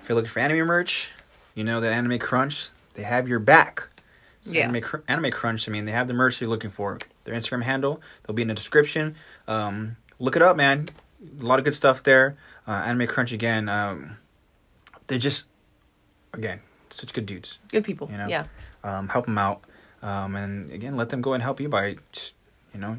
if you're looking for anime merch, you know that Anime Crunch they have your back. So Yeah. Anime, Cr- anime Crunch. I mean, they have the merch you're looking for. Their Instagram handle they'll be in the description. Um, look it up, man. A lot of good stuff there. Uh, anime Crunch again. Um, they're just again such good dudes Good people. you know? Yeah. um, help them out, um, and again, let them go and help you by, just, you know,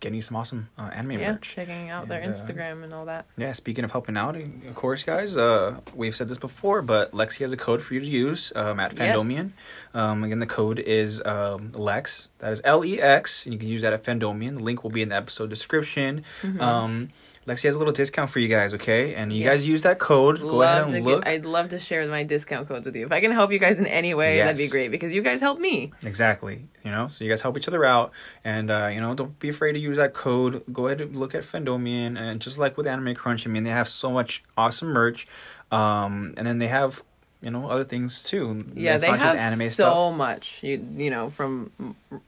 getting you some awesome uh, anime Yeah. merch. Checking out their And, uh, Instagram and all that. Yeah, speaking of helping out, of course, guys, uh, we've said this before, but Lexi has a code for you to use um, at Fandomian. Yes. Um, again, the code is um, Lex. That is L E X, and you can use that at Fandomian. The link will be in the episode description. Mhm. Um, Lexi has a little discount for you guys, okay? And you guys use that code. Go love ahead to and get- look. I'd love to share my discount codes with you. If I can help you guys in any way, that'd be great because you guys help me. Exactly. You know, so you guys help each other out, and uh, you know, don't be afraid to use that code. Go ahead and look at Fandomian, and just like with Anime Crunch, I mean, they have so much awesome merch, um, and then they have you know other things too. Yeah, It's they have just anime so stuff. much. You you know from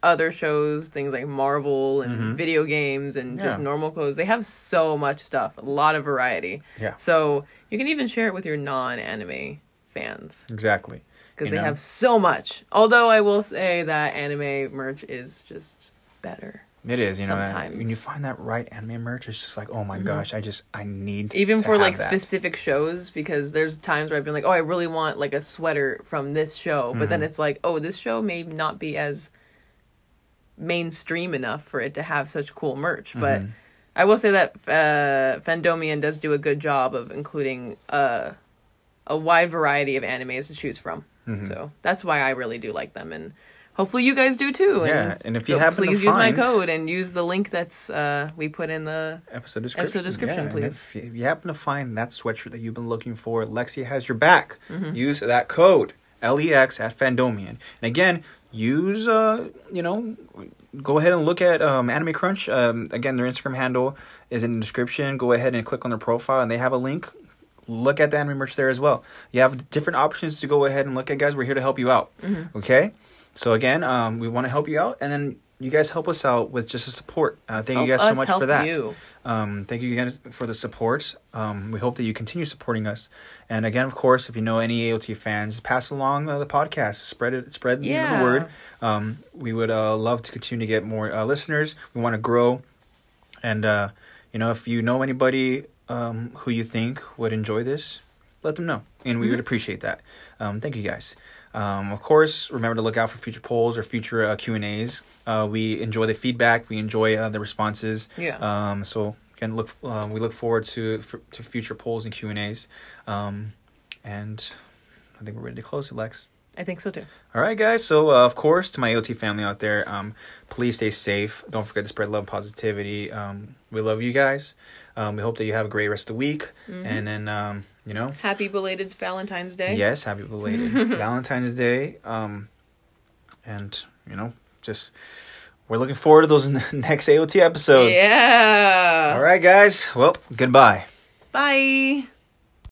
other shows, things like Marvel and Mhm. video games and just normal clothes. They have so much stuff, a lot of variety. Yeah. So you can even share it with your non-anime fans Exactly. because they know? have so much. Although I will say that anime merch is just better. It is. You know, Sometimes. when you find that right anime merch, it's just like, oh my Mhm. gosh, I just I need even for like that. specific shows because there's times where I've been like, oh, I really want like a sweater from this show, but then Mhm. it's like, oh, this show may not be as mainstream enough for it to have such cool merch. But Mhm. I will say that uh, Fandomian does do a good job of including uh, a wide variety of animes to choose from. Mhm. So that's why I really do like them, and hopefully you guys do too. Yeah, and if you happen to please use my code and use the link that's uh, we put in the episode description. Episode description, and please. If you, if you happen to find that sweatshirt that you've been looking for, Lexi has your back. Mhm. Use that code LEX at Fandomian. And again, use uh, you know, go ahead and look at um, Anime Crunch. Um, again, their Instagram handle is in the description. Go ahead and click on their profile, and they have a link. Look at the anime merch there as well. You have different options to go ahead and look at, guys. We're here to help you out. Mhm. Okay, so again, um, we want to help you out, and then you guys help us out with just the support. Uh, thank you guys so much help for that. You. Um, thank you guys for the support. Um, we hope that you continue supporting us. And again, of course, if you know any AOT fans, pass along uh, the podcast, spread it, spread Yeah. the word. Um, we would uh, love to continue to get more uh, listeners. We want to grow, and uh, you know, if you know anybody um, who you think would enjoy this, let them know, and we would Mhm. appreciate that. Um, thank you guys. Um, of course, remember to look out for future polls or future uh, Q and A's. Uh, we enjoy the feedback. We enjoy uh, the responses. Yeah. Um, so again, look, uh, we look forward to f- to future polls and Q and A's. Um, and I think we're ready to close it, Lex. I think so too. All right, guys. So uh, of course, to my OT family out there, um, please stay safe. Don't forget to spread love, and positivity. Um, we love you guys. Um, we hope that you have a great rest of the week. Mhm. And then um, you know, Happy belated Valentine's Day. yes, happy belated Valentine's Day. Um, and you know, just we're looking forward to those next AOT episodes. Yeah. All right, guys. Well, goodbye. Bye.